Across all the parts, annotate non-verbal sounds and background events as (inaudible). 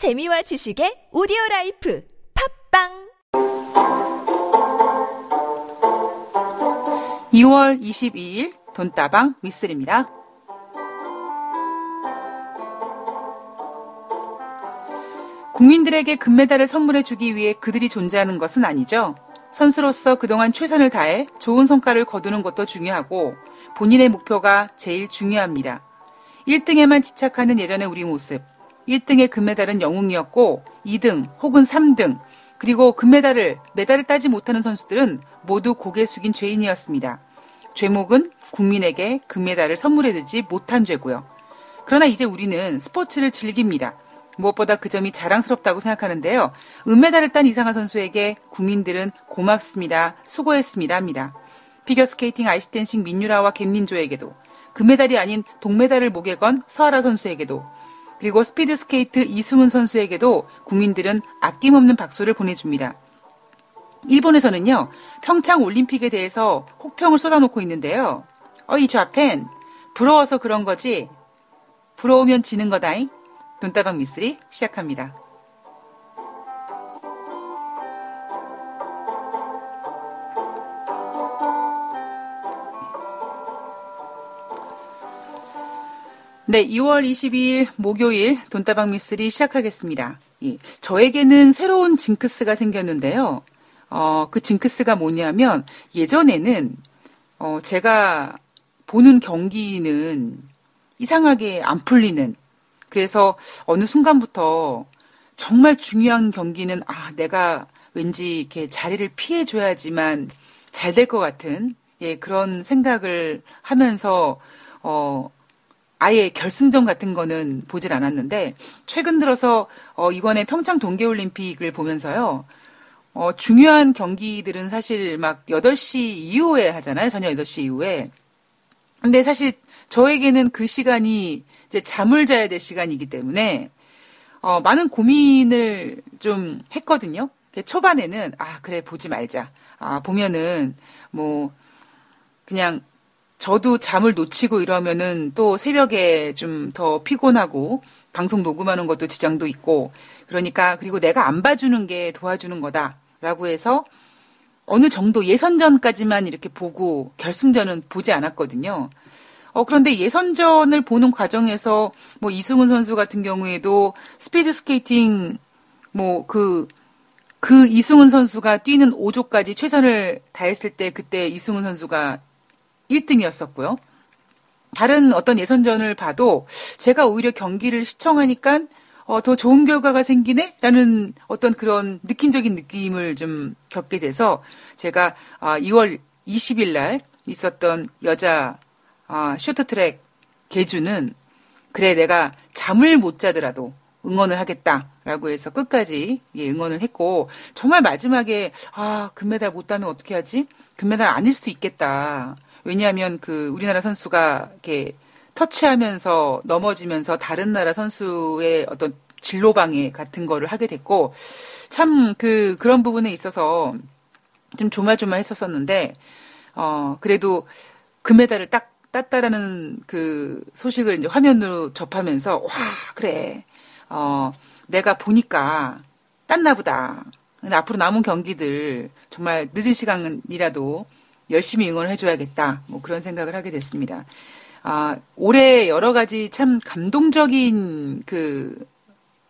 재미와 지식의 오디오 라이프 팟빵 2월 22일 돈다방 미쓰리입니다. 국민들에게 금메달을 선물해 주기 위해 그들이 존재하는 것은 아니죠. 선수로서 그동안 최선을 다해 좋은 성과를 거두는 것도 중요하고 본인의 목표가 제일 중요합니다. 1등에만 집착하는 예전의 우리 모습. 1등의 금메달은 영웅이었고 2등 혹은 3등 그리고 금메달을 메달을 따지 못하는 선수들은 모두 고개 숙인 죄인이었습니다. 죄목은 국민에게 금메달을 선물해주지 못한 죄고요. 그러나 이제 우리는 스포츠를 즐깁니다. 무엇보다 그 점이 자랑스럽다고 생각하는데요. 은메달을 딴 이상한 선수에게 국민들은 고맙습니다. 수고했습니다. 합니다. 피겨스케이팅 아이스댄싱 민유라와 겜린 조에게도 금메달이 아닌 동메달을 목에 건 서이라 선수에게도 그리고 스피드 스케이트 이승훈 선수에게도 국민들은 아낌없는 박수를 보내줍니다. 일본에서는요, 평창 올림픽에 대해서 혹평을 쏟아놓고 있는데요. 어이 Japan, 부러워서 그런 거지. 부러우면 지는 거다잉. 돈다방 미쓰리 시작합니다. 네, 2월 22일 목요일 돈다방 미쓰리 시작하겠습니다. 예, 저에게는 새로운 징크스가 생겼는데요. 어, 그 징크스가 뭐냐면 예전에는 어, 제가 보는 경기는 이상하게 안 풀리는 그래서 어느 순간부터 정말 중요한 경기는 아, 내가 왠지 이렇게 자리를 피해 줘야지만 잘 될 것 같은 예, 그런 생각을 하면서 어 아예 결승전 같은 거는 보질 않았는데 최근 들어서 어 이번에 평창 동계 올림픽을 보면서요. 어 중요한 경기들은 사실 막 8시 이후에 하잖아요. 저녁 8시 이후에. 근데 사실 저에게는 그 시간이 이제 잠을 자야 될 시간이기 때문에 어 많은 고민을 좀 했거든요. 초반에는 아 그래 보지 말자. 아 보면은 뭐 그냥 저도 잠을 놓치고 이러면은 또 새벽에 좀 더 피곤하고 방송 녹음하는 것도 지장도 있고 그러니까 그리고 내가 안 봐주는 게 도와주는 거다라고 해서 어느 정도 예선전까지만 이렇게 보고 결승전은 보지 않았거든요. 어, 그런데 예선전을 보는 과정에서 뭐 이승훈 선수 같은 경우에도 스피드 스케이팅 뭐 그, 그 이승훈 선수가 뛰는 5조까지 최선을 다했을 때 그때 이승훈 선수가 1등이었었고요. 다른 어떤 예선전을 봐도 제가 오히려 경기를 시청하니까 어, 더 좋은 결과가 생기네? 라는 어떤 그런 느낌적인 느낌을 좀 겪게 돼서 제가 아, 2월 20일 날 있었던 여자 아, 쇼트트랙 개주는 그래 내가 잠을 못 자더라도 응원을 하겠다라고 해서 끝까지 예, 응원을 했고 정말 마지막에 아 금메달 못 따면 어떻게 하지? 금메달 아닐 수도 있겠다. 왜냐하면 그 우리나라 선수가 이렇게 터치하면서 넘어지면서 다른 나라 선수의 어떤 진로 방해 같은 거를 하게 됐고 참 그 그런 부분에 있어서 좀 조마조마했었었는데 어 그래도 금메달을 딱 땄다라는 그 소식을 이제 화면으로 접하면서 와 그래 어 내가 보니까 땄나 보다. 근데 앞으로 남은 경기들 정말 늦은 시간이라도 열심히 응원을 해줘야겠다. 뭐 그런 생각을 하게 됐습니다. 아, 올해 여러 가지 참 감동적인 그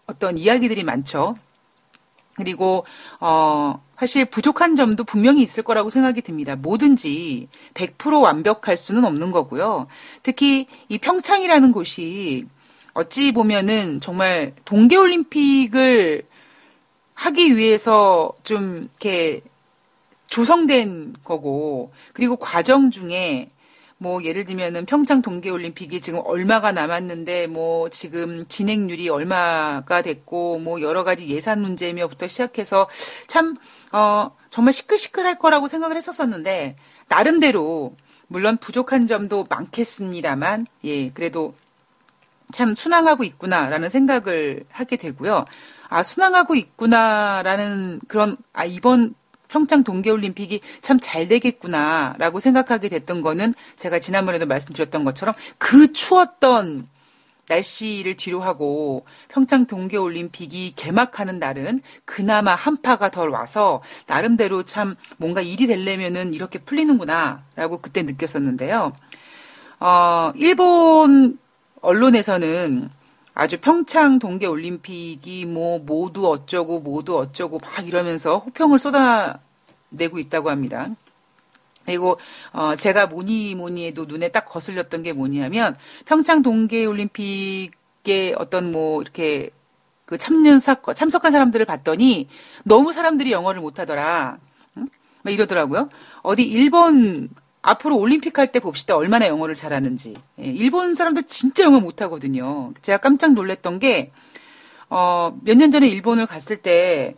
어떤 이야기들이 많죠. 그리고 어 사실 부족한 점도 분명히 있을 거라고 생각이 듭니다. 뭐든지 100% 완벽할 수는 없는 거고요. 특히 이 평창이라는 곳이 어찌 보면은 정말 동계 올림픽을 하기 위해서 좀 이렇게 조성된 거고 그리고 과정 중에 뭐 예를 들면은 평창 동계 올림픽이 지금 얼마가 남았는데 뭐 지금 진행률이 얼마가 됐고 뭐 여러 가지 예산 문제며부터 시작해서 참 어 정말 시끌시끌할 거라고 생각을 했었었는데 나름대로 물론 부족한 점도 많겠습니다만 예 그래도 참 순항하고 있구나라는 생각을 하게 되고요. 아 순항하고 있구나라는 그런 아 이번 평창 동계올림픽이 참 잘 되겠구나라고 생각하게 됐던 거는 제가 지난번에도 말씀드렸던 것처럼 그 추웠던 날씨를 뒤로 하고 평창 동계올림픽이 개막하는 날은 그나마 한파가 덜 와서 나름대로 참 뭔가 일이 되려면은 이렇게 풀리는구나라고 그때 느꼈었는데요. 어, 일본 언론에서는 아주 평창 동계 올림픽이 뭐 모두 어쩌고 모두 어쩌고 막 이러면서 호평을 쏟아내고 있다고 합니다. 그리고 어 제가 뭐니 뭐니 해도 눈에 딱 거슬렸던 게 뭐냐면 평창 동계 올림픽의 어떤 뭐 이렇게 그 참여 사건 참석한 사람들을 봤더니 너무 사람들이 영어를 못 하더라. 응? 막 이러더라고요. 어디 일본 앞으로 올림픽 할 때 봅시다. 얼마나 영어를 잘하는지. 예, 일본 사람들 진짜 영어 못 하거든요. 제가 깜짝 놀랐던 게 어, 몇 년 전에 일본을 갔을 때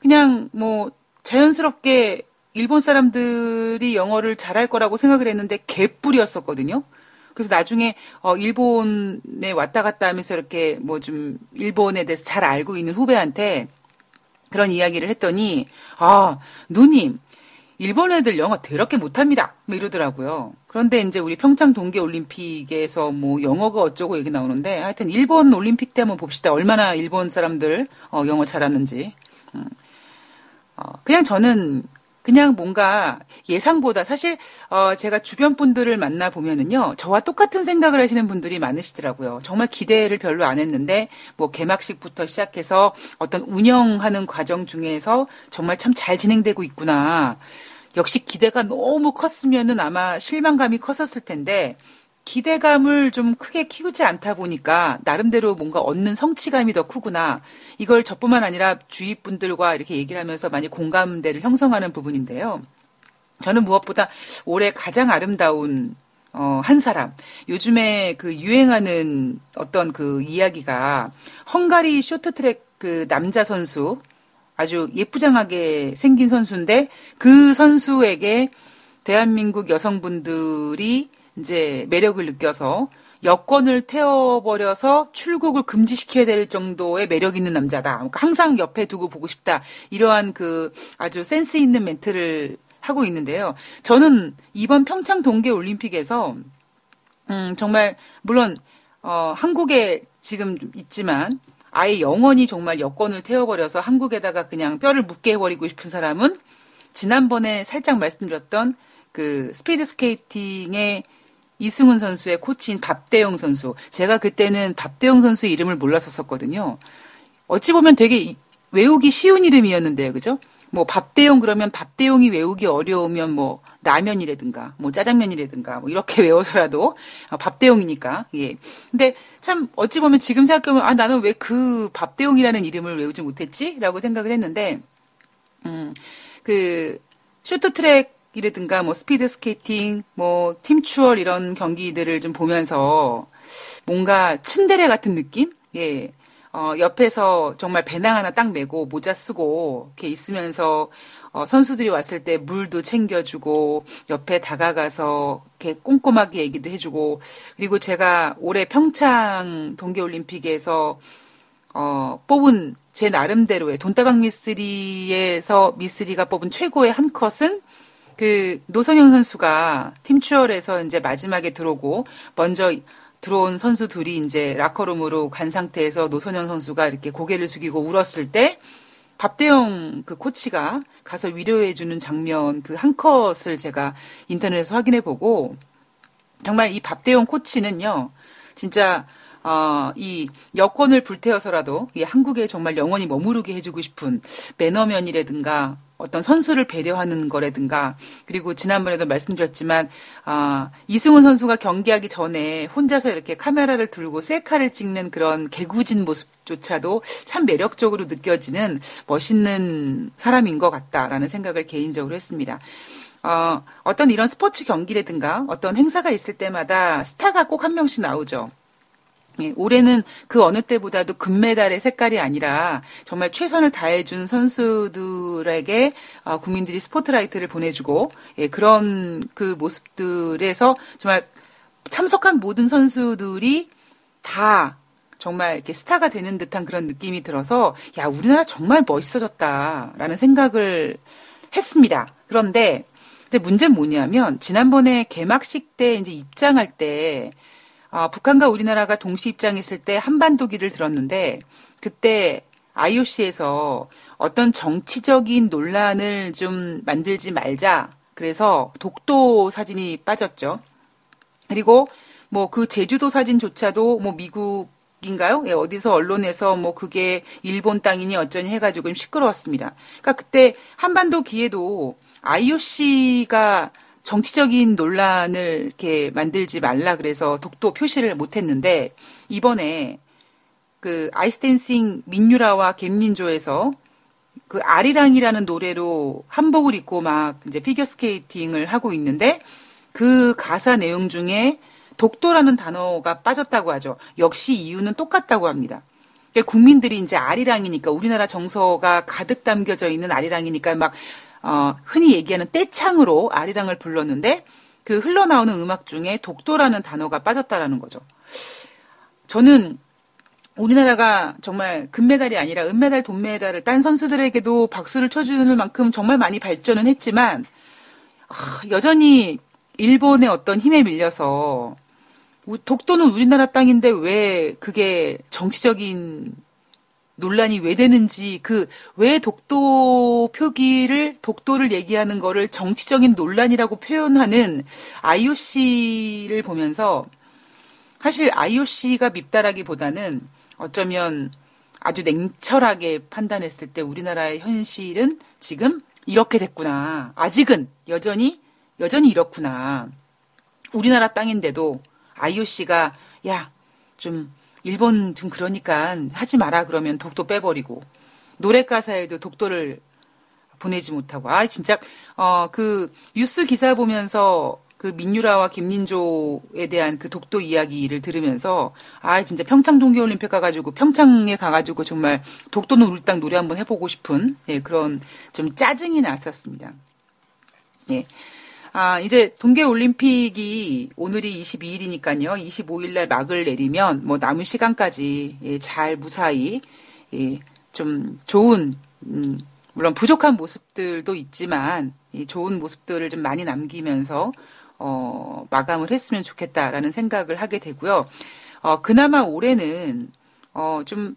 그냥 뭐 자연스럽게 일본 사람들이 영어를 잘할 거라고 생각을 했는데 개뿔이었었거든요. 그래서 나중에 어 일본에 왔다 갔다 하면서 이렇게 뭐 좀 일본에 대해서 잘 알고 있는 후배한테 그런 이야기를 했더니 아 누님 일본 애들 영어 더럽게 못합니다. 뭐 이러더라고요. 그런데 이제 우리 평창 동계 올림픽에서 뭐 영어가 어쩌고 얘기 나오는데 하여튼 일본 올림픽 때 한번 봅시다. 얼마나 일본 사람들 어, 영어 잘하는지. 음. 어, 그냥 저는 그냥 뭔가 예상보다 사실 어 제가 주변 분들을 만나 보면은요 저와 똑같은 생각을 하시는 분들이 많으시더라고요. 정말 기대를 별로 안 했는데 뭐 개막식부터 시작해서 어떤 운영하는 과정 중에서 정말 참 잘 진행되고 있구나. 역시 기대가 너무 컸으면은 아마 실망감이 컸었을 텐데 기대감을 좀 크게 키우지 않다 보니까 나름대로 뭔가 얻는 성취감이 더 크구나. 이걸 저뿐만 아니라 주위 분들과 이렇게 얘기를 하면서 많이 공감대를 형성하는 부분인데요. 저는 무엇보다 올해 가장 아름다운 어, 한 사람. 요즘에 그 유행하는 어떤 그 이야기가 헝가리 쇼트트랙 그 남자 선수 아주 예쁘장하게 생긴 선수인데 그 선수에게 대한민국 여성분들이 이제 매력을 느껴서 여권을 태워버려서 출국을 금지시켜야 될 정도의 매력 있는 남자다. 항상 옆에 두고 보고 싶다. 이러한 그 아주 센스 있는 멘트를 하고 있는데요. 저는 이번 평창 동계 올림픽에서 음, 정말 물론 어, 한국에 지금 있지만 아예 영원히 정말 여권을 태워버려서 한국에다가 그냥 뼈를 묻게 해버리고 싶은 사람은 지난번에 살짝 말씀드렸던 그 스피드 스케이팅의 이승훈 선수의 코치인 밥대영 선수. 제가 그때는 밥대영 선수 이름을 몰랐었거든요. 어찌 보면 되게 외우기 쉬운 이름이었는데요. 그죠? 뭐 밥데용 그러면 밥데용이 외우기 어려우면 뭐 라면이라든가 뭐 짜장면이라든가 뭐 이렇게 (laughs) 외워서라도 어, 밥데용이니까 예. 근데 참 어찌 보면 지금 생각하면 아 나는 왜 그 밥데용이라는 이름을 외우지 못했지라고 생각을 했는데 음 그 쇼트트랙 이라든가 뭐 스피드 스케이팅, 뭐 팀추월 이런 경기들을 좀 보면서 뭔가 츤데레 같은 느낌? 예. 어, 옆에서 정말 배낭 하나 딱 메고 모자 쓰고 이렇게 있으면서 어, 선수들이 왔을 때 물도 챙겨주고 옆에 다가가서 이렇게 꼼꼼하게 얘기도 해주고 그리고 제가 올해 평창 동계올림픽에서 어, 뽑은 제 나름대로의 돈다방 미쓰리에서 미쓰리가 뽑은 최고의 한 컷은 그 노성현 선수가 팀추얼에서 이제 마지막에 들어오고 먼저 들어온 선수 둘이 이제 라커룸으로 간 상태에서 노선현 선수가 이렇게 고개를 숙이고 울었을 때 밥대영 그 코치가 가서 위로해주는 장면 그 한 컷을 제가 인터넷에서 확인해 보고 정말 이 밥대영 코치는요 진짜 어, 이 여권을 불태워서라도 이 한국에 정말 영원히 머무르게 해주고 싶은 매너면이라든가 어떤 선수를 배려하는 거라든가 그리고 지난번에도 말씀드렸지만 아, 이승훈 선수가 경기하기 전에 혼자서 이렇게 카메라를 들고 셀카를 찍는 그런 개구진 모습조차도 참 매력적으로 느껴지는 멋있는 사람인 것 같다라는 생각을 개인적으로 했습니다. 어, 어떤 이런 스포츠 경기라든가 어떤 행사가 있을 때마다 스타가 꼭 한 명씩 나오죠. 예, 올해는 그 어느 때보다도 금메달의 색깔이 아니라 정말 최선을 다해준 선수들에게 어, 국민들이 스포트라이트를 보내주고 예, 그런 그 모습들에서 정말 참석한 모든 선수들이 다 정말 이렇게 스타가 되는 듯한 그런 느낌이 들어서 야 우리나라 정말 멋있어졌다라는 생각을 했습니다. 그런데 이제 문제는 뭐냐면 지난번에 개막식 때 이제 입장할 때 어, 북한과 우리나라가 동시 입장했을 때 한반도기를 들었는데 그때 IOC에서 어떤 정치적인 논란을 좀 만들지 말자. 그래서 독도 사진이 빠졌죠. 그리고 뭐 그 제주도 사진조차도 뭐 미국 인가요? 예, 어디서 언론에서 뭐 그게 일본 땅이니 어쩌니 해가지고 좀 시끄러웠습니다. 그러니까 그때 한반도 기에도 IOC가 정치적인 논란을 이렇게 만들지 말라 그래서 독도 표시를 못했는데 이번에 그 아이스댄싱 민유라와 갬닌조에서 그 아리랑이라는 노래로 한복을 입고 막 이제 피겨스케이팅을 하고 있는데 그 가사 내용 중에 독도라는 단어가 빠졌다고 하죠. 역시 이유는 똑같다고 합니다. 그러니까 국민들이 이제 아리랑이니까 우리나라 정서가 가득 담겨져 있는 아리랑이니까 막 어, 흔히 얘기하는 떼창으로 아리랑을 불렀는데 그 흘러나오는 음악 중에 독도라는 단어가 빠졌다라는 거죠. 저는 우리나라가 정말 금메달이 아니라 은메달, 돈메달을 딴 선수들에게도 박수를 쳐주는 만큼 정말 많이 발전은 했지만 아, 여전히 일본의 어떤 힘에 밀려서 독도는 우리나라 땅인데 왜 그게 정치적인 논란이 왜 되는지 그 왜 독도 표기를 독도를 얘기하는 거를 정치적인 논란이라고 표현하는 IOC를 보면서 사실 IOC가 밉다라기보다는 어쩌면 아주 냉철하게 판단했을 때 우리나라의 현실은 지금 이렇게 됐구나. 아직은 여전히 여전히 이렇구나. 우리나라 땅인데도 IOC가 야, 좀 일본 좀 그러니까 하지 마라 그러면 독도 빼버리고 노래 가사에도 독도를 보내지 못하고 아 진짜 어 그 뉴스 기사 보면서 그 민유라와 김민조에 대한 그 독도 이야기를 들으면서 아 진짜 평창 동계올림픽 가가지고 평창에 가가지고 정말 독도는 우리 땅 노래 한번 해보고 싶은 예, 그런 좀 짜증이 났었습니다. 예. 아, 이제 동계올림픽이 오늘이 22일이니까요. 25일 날 막을 내리면 뭐 남은 시간까지 예, 잘 무사히 예, 좀 좋은 음, 물론 부족한 모습들도 있지만 예, 좋은 모습들을 좀 많이 남기면서 어, 마감을 했으면 좋겠다라는 생각을 하게 되고요. 어, 그나마 올해는 어, 좀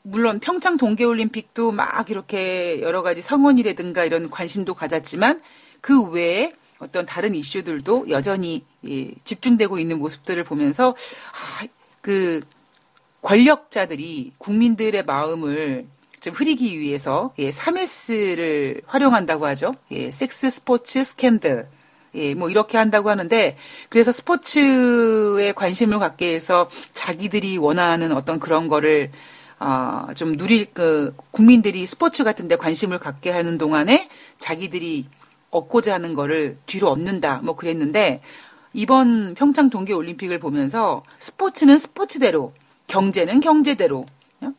물론 평창 동계올림픽도 막 이렇게 여러 가지 성원이라든가 이런 관심도 가졌지만 그 외에 어떤 다른 이슈들도 여전히 예, 집중되고 있는 모습들을 보면서 아, 그 권력자들이 국민들의 마음을 좀 흐리기 위해서 예, 3S를 활용한다고 하죠. 예, 섹스, 스포츠, 스캔들. 예, 뭐 이렇게 한다고 하는데 그래서 스포츠에 관심을 갖게 해서 자기들이 원하는 어떤 그런 거를 어, 좀 누릴 그 국민들이 스포츠 같은 데 관심을 갖게 하는 동안에 자기들이 얻고자 하는 거를 뒤로 얻는다. 뭐 그랬는데 이번 평창 동계 올림픽을 보면서 스포츠는 스포츠대로, 경제는 경제대로, 어?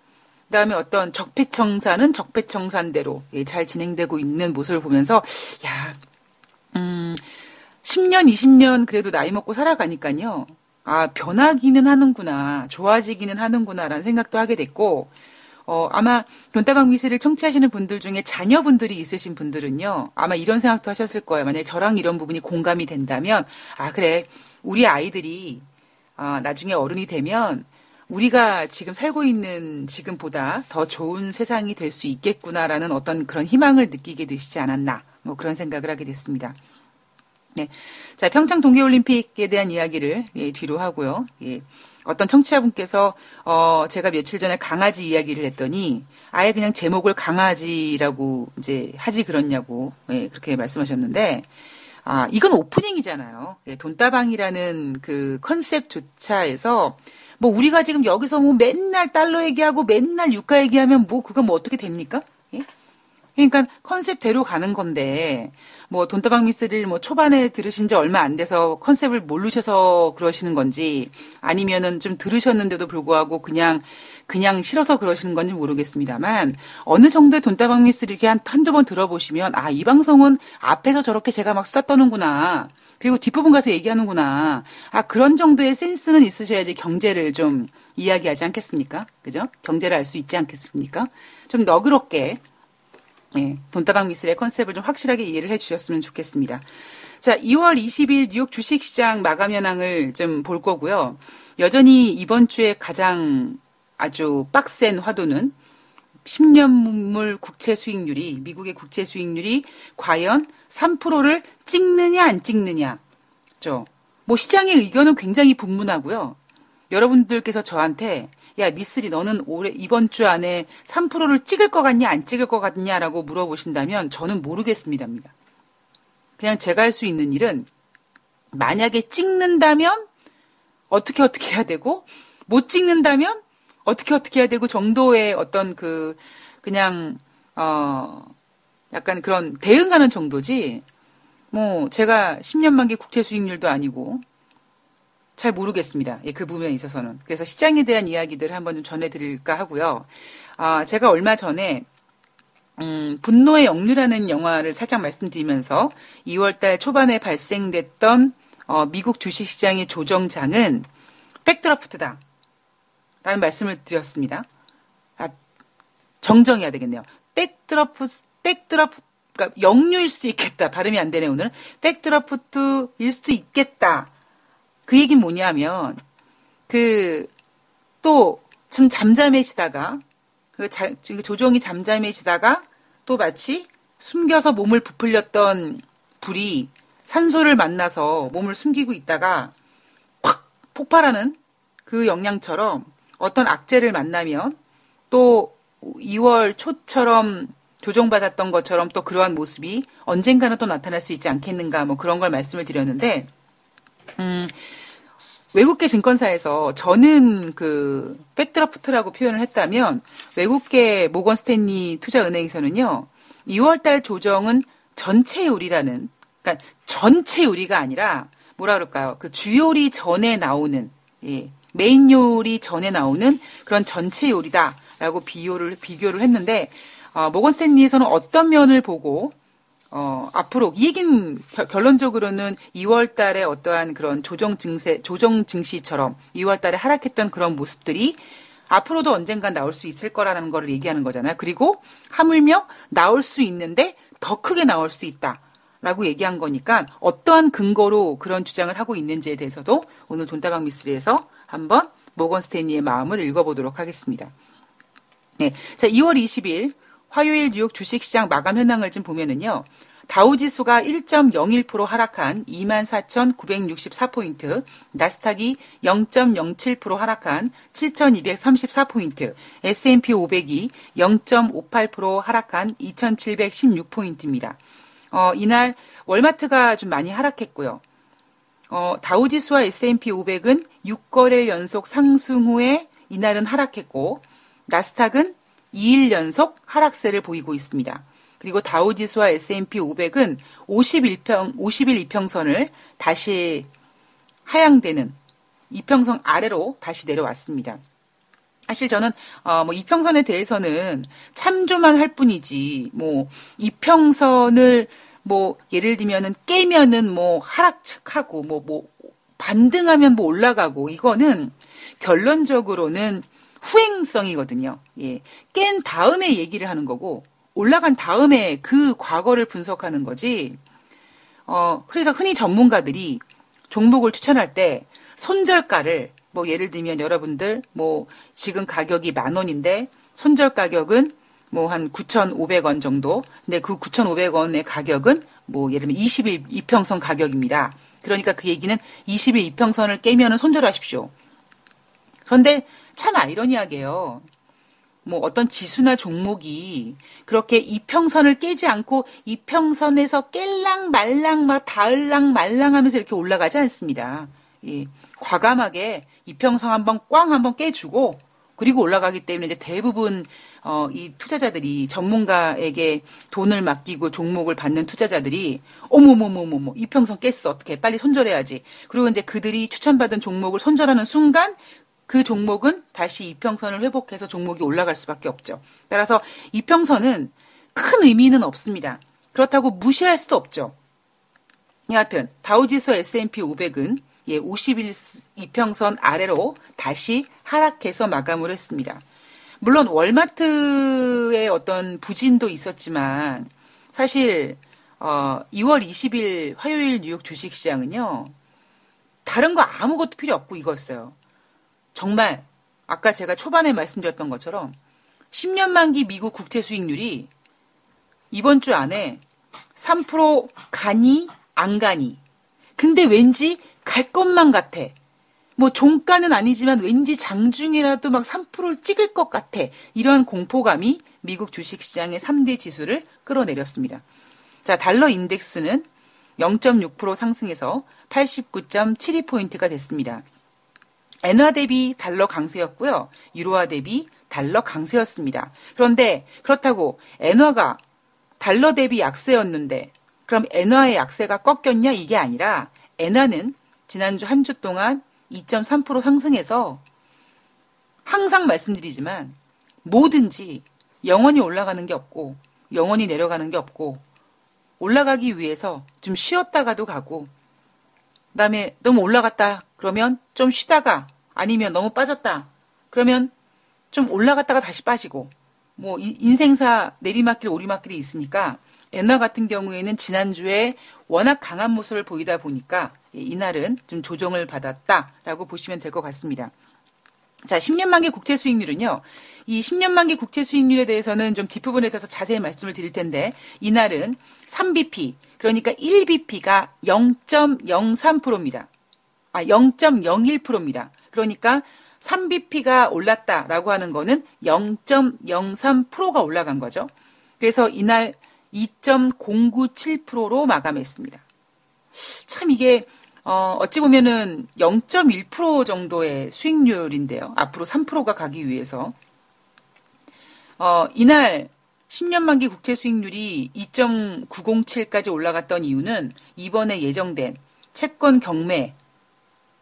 그다음에 어떤 적폐청산은 적폐청산대로 예, 잘 진행되고 있는 모습을 보면서 야, 음, 10년, 20년 그래도 나이 먹고 살아가니까요. 아, 변하기는 하는구나, 좋아지기는 하는구나라는 생각도 하게 됐고, 어, 아마 돈다방 미스를 청취하시는 분들 중에 자녀분들이 있으신 분들은요, 아마 이런 생각도 하셨을 거예요. 만약에 저랑 이런 부분이 공감이 된다면, 아, 그래. 우리 아이들이, 아, 나중에 어른이 되면, 우리가 지금 살고 있는 지금보다 더 좋은 세상이 될 수 있겠구나라는 어떤 그런 희망을 느끼게 되시지 않았나. 뭐 그런 생각을 하게 됐습니다. 네. 자, 평창 동계올림픽에 대한 이야기를 예, 뒤로 하고요. 예. 어떤 청취자분께서 어 제가 며칠 전에 강아지 이야기를 했더니 아예 그냥 제목을 강아지라고 이제 하지 그렇냐고 예, 그렇게 말씀하셨는데 아 이건 오프닝이잖아요. 예, 돈다방이라는 그 컨셉조차에서 뭐 우리가 지금 여기서 뭐 맨날 달러 얘기하고 맨날 유가 얘기하면 뭐 그거 뭐 어떻게 됩니까? 예? 그러니까 컨셉대로 가는 건데 뭐 돈다방 미스를 뭐 초반에 들으신 지 얼마 안 돼서 컨셉을 모르셔서 그러시는 건지 아니면은 좀 들으셨는데도 불구하고 그냥 그냥 싫어서 그러시는 건지 모르겠습니다만 어느 정도의 돈다방 미스를 이렇게 한 한두 번 들어보시면 아 이 방송은 앞에서 저렇게 제가 막 수다 떠는구나. 그리고 뒷부분 가서 얘기하는구나. 아, 그런 정도의 센스는 있으셔야지 경제를 좀 이야기하지 않겠습니까? 그죠? 경제를 알 수 있지 않겠습니까? 좀 너그럽게 예, 돈다방 미술의 컨셉을 좀 확실하게 이해를 해 주셨으면 좋겠습니다. 자, 2월 20일 뉴욕 주식시장 마감 현황을 좀 볼 거고요. 여전히 이번 주에 가장 아주 빡센 화두는 10년물 국채 수익률이 미국의 국채 수익률이 과연 3%를 찍느냐 안 찍느냐. 뭐 시장의 의견은 굉장히 분분하고요. 여러분들께서 저한테 야 미쓰리 너는 올해 이번 주 안에 3%를 찍을 것 같냐 안 찍을 것 같냐라고 물어보신다면 저는 모르겠습니다입니다. 그냥 제가 할 수 있는 일은 만약에 찍는다면 어떻게 어떻게 해야 되고 못 찍는다면 어떻게 어떻게 해야 되고 정도의 어떤 그 그냥 어 약간 그런 대응하는 정도지 뭐 제가 10년 만기 국채 수익률도 아니고 잘 모르겠습니다. 예, 그 부분에 있어서는. 그래서 시장에 대한 이야기들을 한번 좀 전해드릴까 하고요. 아, 제가 얼마 전에 음, 분노의 역류라는 영화를 살짝 말씀드리면서 2월달 초반에 발생됐던 어, 미국 주식시장의 조정장은 백드라프트다. 라는 말씀을 드렸습니다. 아, 정정해야 되겠네요. backdraft, backdraft, 그러니까 역류일 수도 있겠다. 발음이 안 되네, 오늘. backdraft일 수도 있겠다. 그 얘기는 뭐냐면 그 또 좀 잠잠해지다가 그, 자, 그 조종이 잠잠해지다가 또 마치 숨겨서 몸을 부풀렸던 불이 산소를 만나서 몸을 숨기고 있다가 확 폭발하는 그 영향처럼 어떤 악재를 만나면 또 2월 초처럼 조종받았던 것처럼 또 그러한 모습이 언젠가는 또 나타날 수 있지 않겠는가 뭐 그런 걸 말씀을 드렸는데 음, 외국계 증권사에서 저는 그 백드라프트라고 표현을 했다면 외국계 모건 스탠리 투자은행에서는요. 2월 달 조정은 전체 요리라는 그러니까 전체 요리가 아니라 뭐라 그럴까요? 그 주요리 전에 나오는 예, 메인 요리 전에 나오는 그런 전체 요리다라고 비교를 비교를 했는데 어, 모건 스탠리에서는 어떤 면을 보고 어, 앞으로 이 얘기는 결론적으로는 2월 달에 어떠한 그런 조정 증세, 조정 증시처럼 2월 달에 하락했던 그런 모습들이 앞으로도 언젠간 나올 수 있을 거라는 거를 얘기하는 거잖아요. 그리고 하물며 나올 수 있는데 더 크게 나올 수도 있다. 라고 얘기한 거니까 어떠한 근거로 그런 주장을 하고 있는지에 대해서도 오늘 돈다방 미스리에서 한번 모건 스테니의 마음을 읽어보도록 하겠습니다. 네. 자, 2월 20일 화요일 뉴욕 주식시장 마감 현황을 좀 보면은요. 다우지수가 1.01% 하락한 24,964포인트, 나스닥이 0.07% 하락한 7,234포인트, S&P 500이 0.58% 하락한 2,716포인트입니다. 어, 이날 월마트가 좀 많이 하락했고요. 어, 다우지수와 S&P 500은 6거래 연속 상승 후에 이날은 하락했고, 나스닥은 2일 연속 하락세를 보이고 있습니다. 그리고 다우지수와 S&P 500은 51평 51 이평선을 다시 하향되는 이평선 아래로 다시 내려왔습니다. 사실 저는 어뭐 이평선에 대해서는 참조만 할 뿐이지 뭐 이평선을 뭐 예를 들면은 깨면은 뭐 하락하고 뭐뭐 뭐 반등하면 뭐 올라가고 이거는 결론적으로는 후행성이거든요. 예. 깬 다음에 얘기를 하는 거고 올라간 다음에 그 과거를 분석하는 거지. 어, 그래서 흔히 전문가들이 종목을 추천할 때 손절가를 뭐 예를 들면 여러분들 뭐 지금 가격이 만 원인데 손절 가격은 뭐 한 9,500원 정도. 근데 그 9,500원의 가격은 뭐 예를 들면 20일 이평선 가격입니다. 그러니까 그 얘기는 20일 이평선을 깨면은 손절하십시오. 그런데 참 아이러니하게요. 뭐 어떤 지수나 종목이 그렇게 이평선을 깨지 않고 이평선에서 깰랑 말랑 막 닿을랑 말랑 하면서 이렇게 올라가지 않습니다. 예, 과감하게 이평선 한번 꽝 한번 깨주고 그리고 올라가기 때문에 이제 대부분 어, 이 투자자들이 전문가에게 돈을 맡기고 종목을 받는 투자자들이 어머머머머머 이평선 깼어. 어떻게 빨리 손절해야지. 그리고 이제 그들이 추천받은 종목을 손절하는 순간 그 종목은 다시 이평선을 회복해서 종목이 올라갈 수밖에 없죠. 따라서 이평선은 큰 의미는 없습니다. 그렇다고 무시할 수도 없죠. 여하튼 다우지수 S&P 500은 예, 51 이평선 아래로 다시 하락해서 마감을 했습니다. 물론 월마트의 어떤 부진도 있었지만 사실 어 2월 20일 화요일 뉴욕 주식 시장은요. 다른 거 아무것도 필요 없고 이거였어요. 정말 아까 제가 초반에 말씀드렸던 것처럼 10년 만기 미국 국채 수익률이 이번 주 안에 3% 가니 안 가니. 근데 왠지 갈 것만 같아. 뭐 종가는 아니지만 왠지 장중이라도 막 3%를 찍을 것 같아. 이런 공포감이 미국 주식시장의 3대 지수를 끌어내렸습니다. 자, 달러 인덱스는 0.6% 상승해서 89.72포인트가 됐습니다. 엔화 대비 달러 강세였고요. 유로화 대비 달러 강세였습니다. 그런데 그렇다고 엔화가 달러 대비 약세였는데 그럼 엔화의 약세가 꺾였냐 이게 아니라 엔화는 지난주 한 주 동안 2.3% 상승해서 항상 말씀드리지만 뭐든지 영원히 올라가는 게 없고 영원히 내려가는 게 없고 올라가기 위해서 좀 쉬었다가도 가고 그다음에 너무 올라갔다 그러면 좀 쉬다가 아니면 너무 빠졌다 그러면 좀 올라갔다가 다시 빠지고 뭐 인생사 내리막길 오리막길이 있으니까 엔화 같은 경우에는 지난주에 워낙 강한 모습을 보이다 보니까 이날은 좀 조정을 받았다라고 보시면 될 것 같습니다. 자, 10년 만기 국채 수익률은요. 이 10년 만기 국채 수익률에 대해서는 좀 뒷부분에 대해서 자세히 말씀을 드릴 텐데 이날은 3bp 그러니까 1bp가 0.03%입니다. 아, 0.01%입니다. 그러니까 3bp가 올랐다라고 하는 거는 0.03%가 올라간 거죠. 그래서 이날 2.097%로 마감했습니다. 참 이게 어, 어찌 보면은 0.1% 정도의 수익률인데요. 앞으로 3%가 가기 위해서. 어, 이날 10년 만기 국채 수익률이 2.907까지 올라갔던 이유는 이번에 예정된 채권 경매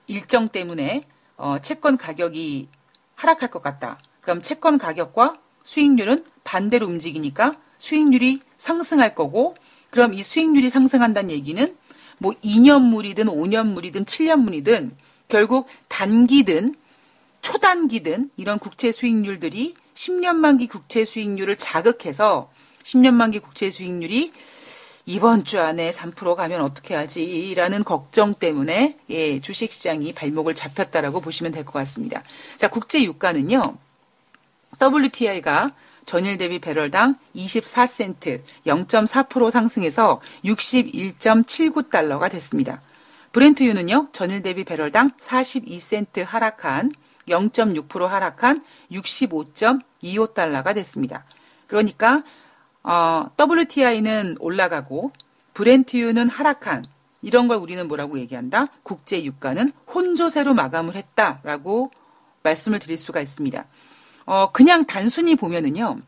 일정 때문에 어, 채권 가격이 하락할 것 같다. 그럼 채권 가격과 수익률은 반대로 움직이니까 수익률이 상승할 거고 그럼 이 수익률이 상승한다는 얘기는 뭐 2년물이든 5년물이든 7년물이든 결국 단기든 초단기든 이런 국채 수익률들이 10년 만기 국채 수익률을 자극해서 10년 만기 국채 수익률이 이번 주 안에 3% 가면 어떻게 하지? 라는 걱정 때문에 예, 주식 시장이 발목을 잡혔다라고 보시면 될 것 같습니다. 자, 국제 유가는요. WTI가 전일 대비 배럴당 24센트 0.4% 상승해서 61.79달러가 됐습니다. 브렌트유는요. 전일 대비 배럴당 42센트 하락한 0.6% 하락한 65.25달러가 됐습니다. 그러니까 어, WTI는 올라가고 브렌트유는 하락한 이런 걸 우리는 뭐라고 얘기한다? 국제 유가는 혼조세로 마감을 했다라고 말씀을 드릴 수가 있습니다. 어, 그냥 단순히 보면은요.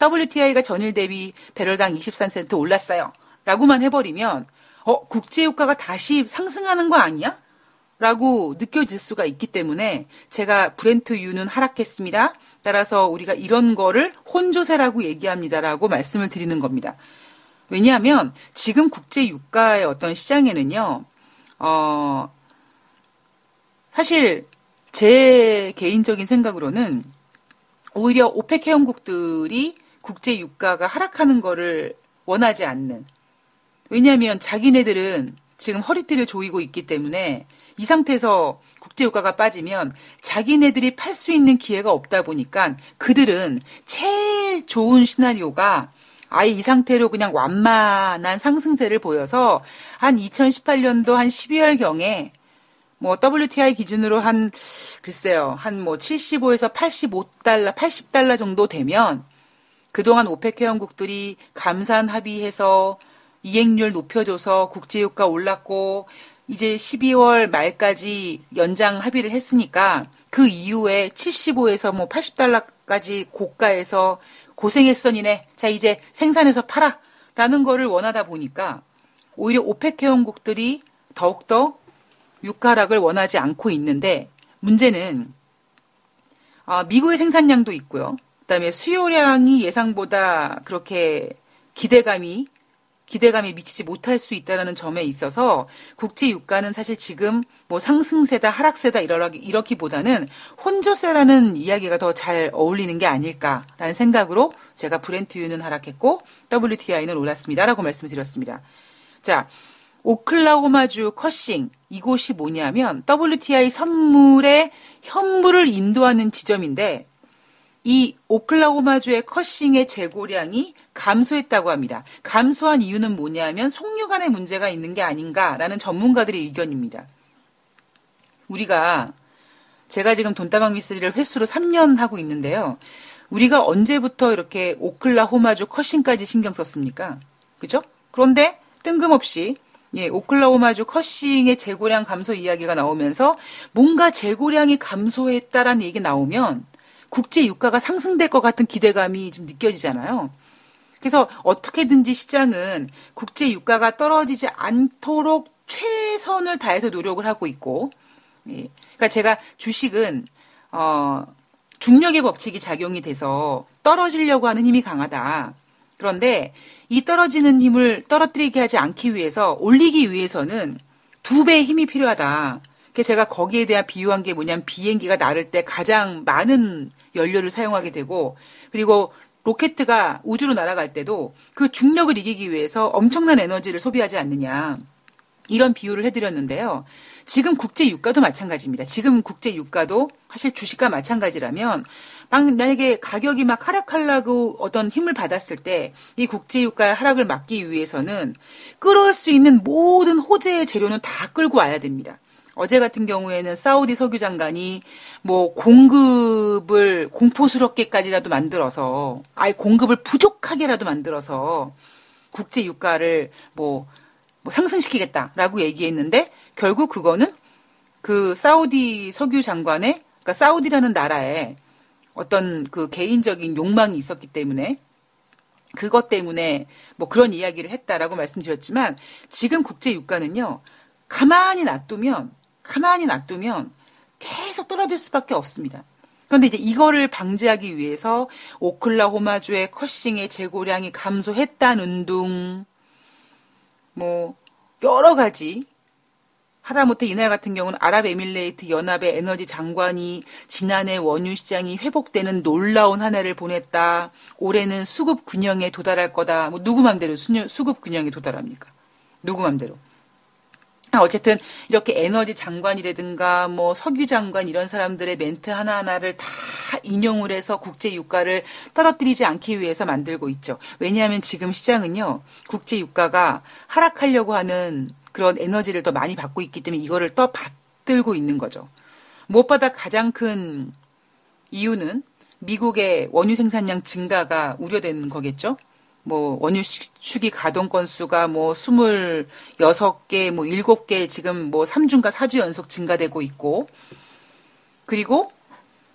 WTI가 전일 대비 배럴당 23센트 올랐어요. 라고만 해버리면, 어, 국제유가가 다시 상승하는 거 아니야? 라고 느껴질 수가 있기 때문에 제가 브렌트유는 하락했습니다. 따라서 우리가 이런 거를 혼조세라고 얘기합니다라고 말씀을 드리는 겁니다. 왜냐하면 지금 국제 유가의 어떤 시장에는요, 어, 사실 제 개인적인 생각으로는 오히려 오펙 회원국들이 국제 유가가 하락하는 거를 원하지 않는. 왜냐하면 자기네들은 지금 허리띠를 조이고 있기 때문에 이 상태에서 국제유가가 빠지면 자기네들이 팔 수 있는 기회가 없다 보니까 그들은 제일 좋은 시나리오가 아예 이 상태로 그냥 완만한 상승세를 보여서 한 2018년도 한 12월경에 뭐 WTI 기준으로 한 글쎄요 한 뭐 75에서 85달러, 80달러 정도 되면 그동안 OPEC 회원국들이 감산 합의해서 이행률 높여줘서 국제유가 올랐고 이제 12월 말까지 연장 합의를 했으니까 그 이후에 75에서 뭐 80달러까지 고가에서 고생했어 니네. 자 이제 생산해서 팔아. 라는 거를 원하다 보니까 오히려 OPEC 회원국들이 더욱더 유가 하락을 원하지 않고 있는데 문제는 아, 미국의 생산량도 있고요. 그다음에 수요량이 예상보다 그렇게 기대감이 기대감에 미치지 못할 수 있다는 점에 있어서 국제 유가는 사실 지금 뭐 상승세다 하락세다 이러기, 보다는 혼조세라는 이야기가 더 잘 어울리는 게 아닐까라는 생각으로 제가 브렌트유는 하락했고 WTI는 올랐습니다라고 말씀드렸습니다. 자, 오클라호마주 커싱 이곳이 뭐냐면 WTI 선물에 현물을 인도하는 지점인데 이 오클라호마주의 커싱의 재고량이 감소했다고 합니다. 감소한 이유는 뭐냐면 송유관의 문제가 있는 게 아닌가라는 전문가들의 의견입니다. 우리가 제가 지금 돈다방 미스리를 횟수로 3년 하고 있는데요. 우리가 언제부터 이렇게 오클라호마주 커싱까지 신경 썼습니까? 그죠? 그런데 뜬금없이 예, 오클라호마주 커싱의 재고량 감소 이야기가 나오면서 뭔가 재고량이 감소했다라는 얘기 나오면 국제 유가가 상승될 것 같은 기대감이 좀 느껴지잖아요. 그래서 어떻게든지 시장은 국제 유가가 떨어지지 않도록 최선을 다해서 노력을 하고 있고, 예. 그러니까 제가 주식은 어, 중력의 법칙이 작용이 돼서 떨어지려고 하는 힘이 강하다. 그런데 이 떨어지는 힘을 떨어뜨리게 하지 않기 위해서 올리기 위해서는 두 배의 힘이 필요하다. 그 제가 거기에 대한 비유한 게 뭐냐면 비행기가 나를 때 가장 많은 연료를 사용하게 되고 그리고 로켓트가 우주로 날아갈 때도 그 중력을 이기기 위해서 엄청난 에너지를 소비하지 않느냐. 이런 비유를 해드렸는데요. 지금 국제 유가도 마찬가지입니다. 지금 국제 유가도 사실 주식과 마찬가지라면 만약에 가격이 막 하락하려고 어떤 힘을 받았을 때 이 국제 유가의 하락을 막기 위해서는 끌어올 수 있는 모든 호재의 재료는 다 끌고 와야 됩니다. 어제 같은 경우에는 사우디 석유 장관이 뭐 공급을 공포스럽게까지라도 만들어서 아예 공급을 부족하게라도 만들어서 국제 유가를 뭐, 뭐 상승시키겠다라고 얘기했는데 결국 그거는 그 사우디 석유 장관의 그러니까 사우디라는 나라에 어떤 그 개인적인 욕망이 있었기 때문에 그것 때문에 뭐 그런 이야기를 했다라고 말씀드렸지만 지금 국제 유가는요 가만히 놔두면 가만히 놔두면 계속 떨어질 수밖에 없습니다. 그런데 이제 이거를 방지하기 위해서 오클라호마주의 커싱의 재고량이 감소했다는 둥, 뭐, 여러 가지, 하다못해 이날 같은 경우는 아랍에밀레이트 연합의 에너지 장관이 지난해 원유 시장이 회복되는 놀라운 한 해를 보냈다. 올해는 수급 균형에 도달할 거다. 뭐 누구 맘대로 수급 균형에 도달합니까? 누구 맘대로. 어쨌든 이렇게 에너지 장관이라든가 뭐 석유 장관 이런 사람들의 멘트 하나하나를 다 인용을 해서 국제 유가를 떨어뜨리지 않기 위해서 만들고 있죠. 왜냐하면 지금 시장은요. 국제 유가가 하락하려고 하는 그런 에너지를 더 많이 받고 있기 때문에 이거를 더 받들고 있는 거죠. 무엇보다 가장 큰 이유는 미국의 원유 생산량 증가가 우려되는 거겠죠. 뭐 원유 축이 가동 건수가 뭐 26개, 뭐 7개 지금 뭐 3주인가 4주 연속 증가되고 있고 그리고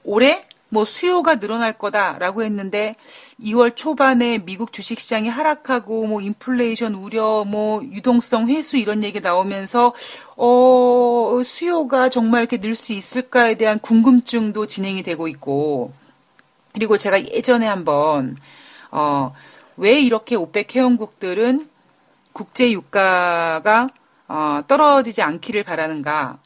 올해 뭐 수요가 늘어날 거다라고 했는데 2월 초반에 미국 주식 시장이 하락하고 뭐 인플레이션 우려 뭐 유동성 회수 이런 얘기 나오면서 어 수요가 정말 이렇게 늘 수 있을까에 대한 궁금증도 진행이 되고 있고 그리고 제가 예전에 한번 어 왜 이렇게 오펙 회원국들은 국제 유가가 어, 떨어지지 않기를 바라는가,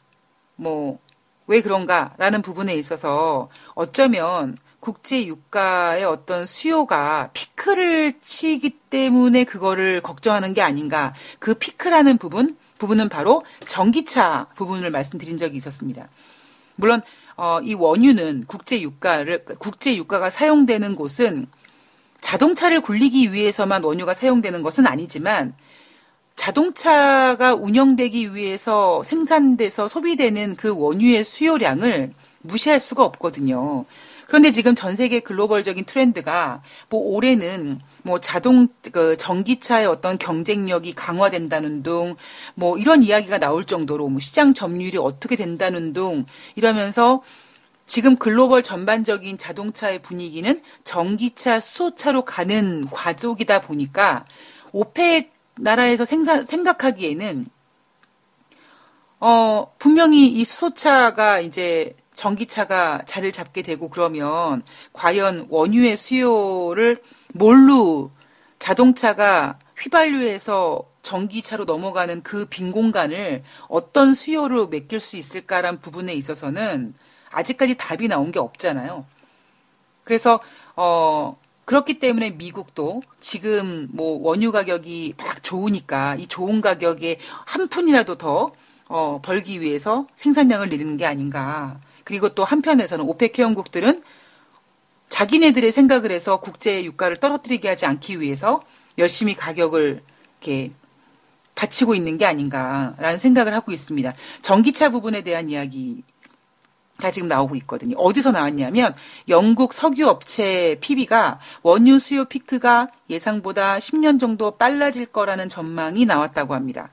뭐, 왜 그런가라는 부분에 있어서 어쩌면 국제 유가의 어떤 수요가 피크를 치기 때문에 그거를 걱정하는 게 아닌가. 그 피크라는 부분, 부분은 바로 전기차 부분을 말씀드린 적이 있었습니다. 물론, 어, 이 원유는 국제 유가를, 국제 유가가 사용되는 곳은 자동차를 굴리기 위해서만 원유가 사용되는 것은 아니지만 자동차가 운영되기 위해서 생산돼서 소비되는 그 원유의 수요량을 무시할 수가 없거든요. 그런데 지금 전 세계 글로벌적인 트렌드가 뭐 올해는 뭐 자동 그 전기차의 어떤 경쟁력이 강화된다는 둥 뭐 이런 이야기가 나올 정도로 뭐 시장 점유율이 어떻게 된다는 둥 이러면서 지금 글로벌 전반적인 자동차의 분위기는 전기차, 수소차로 가는 과속이다 보니까 오펙 나라에서 생산, 생각하기에는 어, 분명히 이 수소차가 이제 전기차가 자리를 잡게 되고 그러면 과연 원유의 수요를 뭘로 자동차가 휘발유에서 전기차로 넘어가는 그 빈 공간을 어떤 수요로 맡길 수 있을까란 부분에 있어서는 아직까지 답이 나온 게 없잖아요. 그래서 어 그렇기 때문에 미국도 지금 뭐 원유 가격이 막 좋으니까 이 좋은 가격에 한 푼이라도 더 어, 벌기 위해서 생산량을 늘리는 게 아닌가. 그리고 또 한편에서는 오펙 회원국들은 자기네들의 생각을 해서 국제 유가를 떨어뜨리게 하지 않기 위해서 열심히 가격을 이렇게 받치고 있는 게 아닌가라는 생각을 하고 있습니다. 전기차 부분에 대한 이야기 가 지금 나오고 있거든요. 어디서 나왔냐면 영국 석유 업체 PB가 원유 수요 피크가 예상보다 10년 정도 빨라질 거라는 전망이 나왔다고 합니다.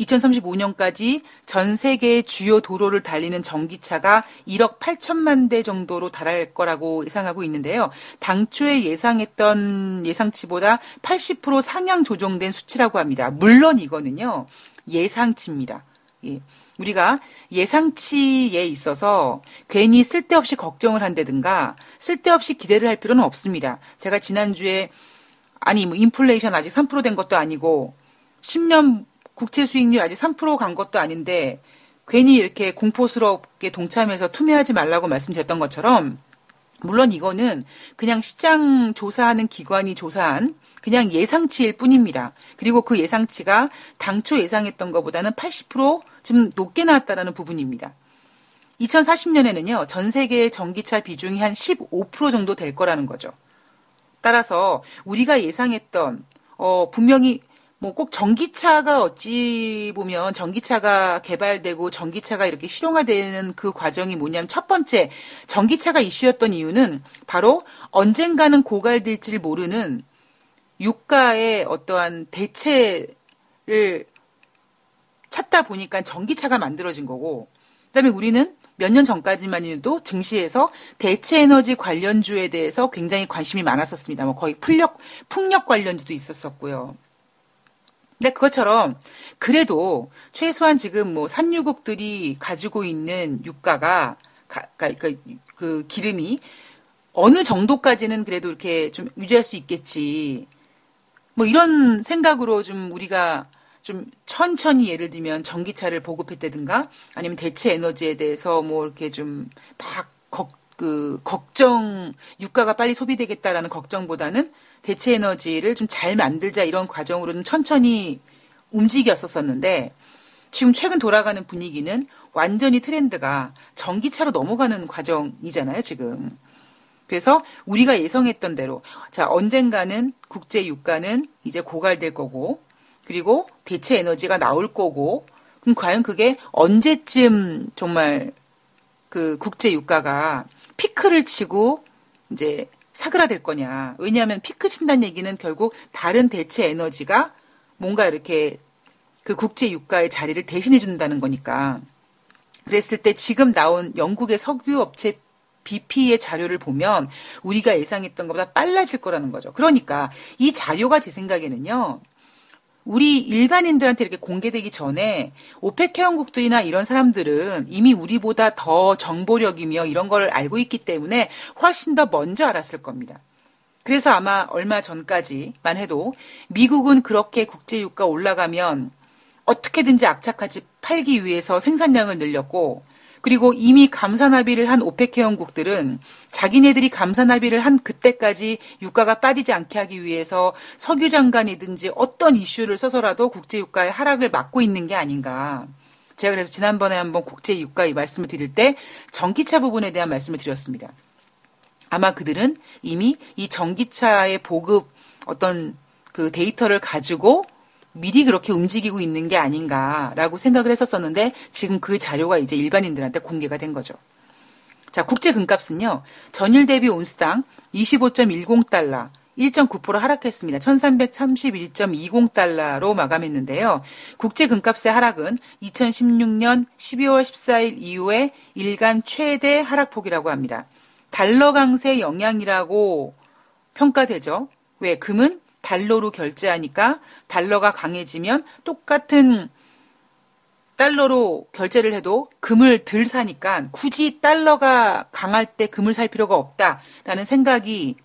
2035년까지 전 세계 주요 도로를 달리는 전기차가 1억 8천만 대 정도로 달할 거라고 예상하고 있는데요. 당초에 예상했던 예상치보다 80% 상향 조정된 수치라고 합니다. 물론 이거는요. 예상치입니다. 예. 우리가 예상치에 있어서 괜히 쓸데없이 걱정을 한다든가 쓸데없이 기대를 할 필요는 없습니다. 제가 지난주에 아니 뭐 인플레이션 아직 3%된 것도 아니고 10년 국채 수익률 아직 3%간 것도 아닌데 괜히 이렇게 공포스럽게 동참해서 투매하지 말라고 말씀드렸던 것처럼 물론 이거는 그냥 시장 조사하는 기관이 조사한 그냥 예상치일 뿐입니다. 그리고 그 예상치가 당초 예상했던 것보다는 80%좀 높게 나왔다라는 부분입니다. 2040년에는요, 전 세계의 전기차 비중이 한 15% 정도 될 거라는 거죠. 따라서 우리가 예상했던, 어, 분명히 뭐 꼭 전기차가 어찌 보면 전기차가 개발되고 전기차가 이렇게 실용화되는 그 과정이 뭐냐면 첫 번째, 전기차가 이슈였던 이유는 바로 언젠가는 고갈될지를 모르는 유가의 어떠한 대체를 찾다 보니까 전기차가 만들어진 거고, 그다음에 우리는 몇 년 전까지만 해도 증시에서 대체 에너지 관련주에 대해서 굉장히 관심이 많았었습니다. 뭐 거의 풍력 풍력 관련주도 있었었고요. 근데 그것처럼 그래도 최소한 지금 뭐 산유국들이 가지고 있는 유가가 그러니까 그 기름이 어느 정도까지는 그래도 이렇게 좀 유지할 수 있겠지. 뭐 이런 생각으로 좀 우리가 좀 천천히 예를 들면 전기차를 보급했다든가 아니면 대체 에너지에 대해서 뭐 이렇게 좀막 그 걱정 유가가 빨리 소비되겠다라는 걱정보다는 대체 에너지를 좀 잘 만들자 이런 과정으로는 천천히 움직였었었는데 지금 최근 돌아가는 분위기는 완전히 트렌드가 전기차로 넘어가는 과정이잖아요, 지금. 그래서 우리가 예상했던 대로 자 언젠가는 국제 유가는 이제 고갈될 거고 그리고 대체 에너지가 나올 거고 그럼 과연 그게 언제쯤 정말 그 국제 유가가 피크를 치고 이제 사그라들 거냐. 왜냐하면 피크 친다는 얘기는 결국 다른 대체 에너지가 뭔가 이렇게 그 국제 유가의 자리를 대신해 준다는 거니까. 그랬을 때 지금 나온 영국의 석유 업체 BP의 자료를 보면 우리가 예상했던 것보다 빨라질 거라는 거죠. 그러니까 이 자료가 제 생각에는요. 우리 일반인들한테 이렇게 공개되기 전에 오펙 회원국들이나 이런 사람들은 이미 우리보다 더 정보력이며 이런 걸 알고 있기 때문에 훨씬 더 먼저 알았을 겁니다. 그래서 아마 얼마 전까지만 해도 미국은 그렇게 국제유가 올라가면 어떻게든지 악착같이 팔기 위해서 생산량을 늘렸고 그리고 이미 감산 합의를 한 오펙 회원국들은 자기네들이 감산 합의를 한 그때까지 유가가 빠지지 않게 하기 위해서 석유 장관이든지 어떤 이슈를 써서라도 국제 유가의 하락을 막고 있는 게 아닌가. 제가 그래서 지난번에 한번 국제 유가 이 말씀을 드릴 때 전기차 부분에 대한 말씀을 드렸습니다. 아마 그들은 이미 이 전기차의 보급 어떤 그 데이터를 가지고 미리 그렇게 움직이고 있는 게 아닌가라고 생각을 했었었는데 지금 그 자료가 이제 일반인들한테 공개가 된 거죠. 자, 국제 금값은요. 전일 대비 온스당 25.10달러, 1.9% 하락했습니다. 1331.20달러로 마감했는데요. 국제 금값의 하락은 2016년 12월 14일 이후에 일간 최대 하락폭이라고 합니다. 달러 강세 영향이라고 평가되죠. 왜? 금은 달러로 결제하니까 달러가 강해지면 똑같은 달러로 결제를 해도 금을 덜 사니까 굳이 달러가 강할 때 금을 살 필요가 없다라는 생각이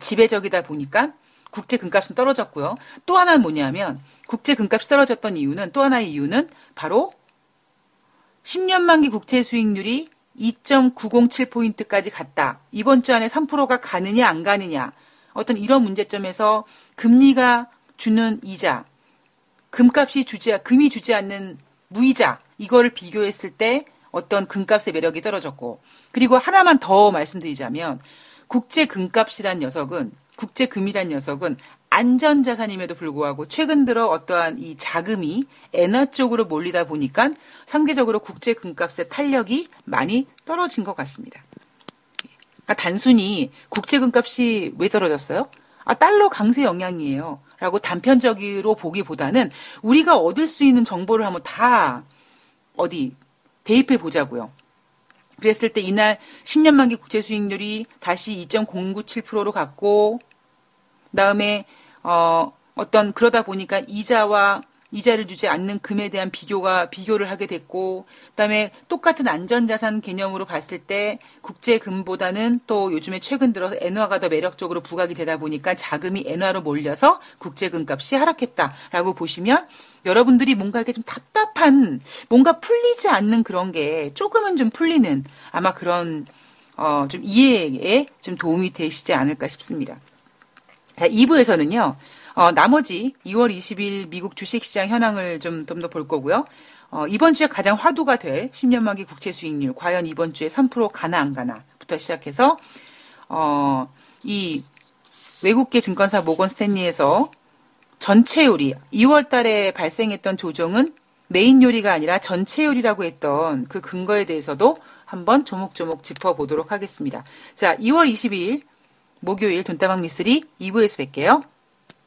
지배적이다 보니까 국제 금값은 떨어졌고요. 또 하나는 뭐냐면 국제 금값이 떨어졌던 이유는 또 하나의 이유는 바로 10년 만기 국채 수익률이 2.907포인트까지 갔다. 이번 주 안에 3%가 가느냐 안 가느냐. 어떤 이런 문제점에서 금리가 주는 이자, 금값이 주지 금이 주지 않는 무이자 이거를 비교했을 때 어떤 금값의 매력이 떨어졌고 그리고 하나만 더 말씀드리자면 국제 금값이란 녀석은 국제 금이란 녀석은 안전자산임에도 불구하고 최근 들어 어떠한 이 자금이 엔화 쪽으로 몰리다 보니까 상대적으로 국제 금값의 탄력이 많이 떨어진 것 같습니다. 그러니까 단순히 국제 금값이 왜 떨어졌어요? 아, 달러 강세 영향이에요. 라고 단편적으로 보기보다는 우리가 얻을 수 있는 정보를 한번 다 어디 대입해 보자고요. 그랬을 때 이날 10년 만기 국채 수익률이 다시 2.097%로 갔고 그다음에 어 어떤 그러다 보니까 이자와 이자를 주지 않는 금에 대한 비교가 비교를 하게 됐고 그다음에 똑같은 안전자산 개념으로 봤을 때 국제금보다는 또 요즘에 최근 들어서 엔화가 더 매력적으로 부각이 되다 보니까 자금이 엔화로 몰려서 국제금 값이 하락했다라고 보시면 여러분들이 뭔가 이렇게 좀 답답한 뭔가 풀리지 않는 그런 게 조금은 좀 풀리는 아마 그런 어, 좀 이해에 좀 도움이 되시지 않을까 싶습니다. 자, 2부에서는요. 어, 나머지 2월 20일 미국 주식시장 현황을 좀좀더 볼 거고요. 어, 이번 주에 가장 화두가 될 10년 만기 국채 수익률 과연 이번 주에 3% 가나 안 가나부터 시작해서 어, 이 외국계 증권사 모건 스탠리에서 전체 요리 2월 달에 발생했던 조정은 메인 요리가 아니라 전체 요리라고 했던 그 근거에 대해서도 한번 조목조목 짚어보도록 하겠습니다. 자, 2월 22일 목요일 돈다방 미스리 2부에서 뵐게요.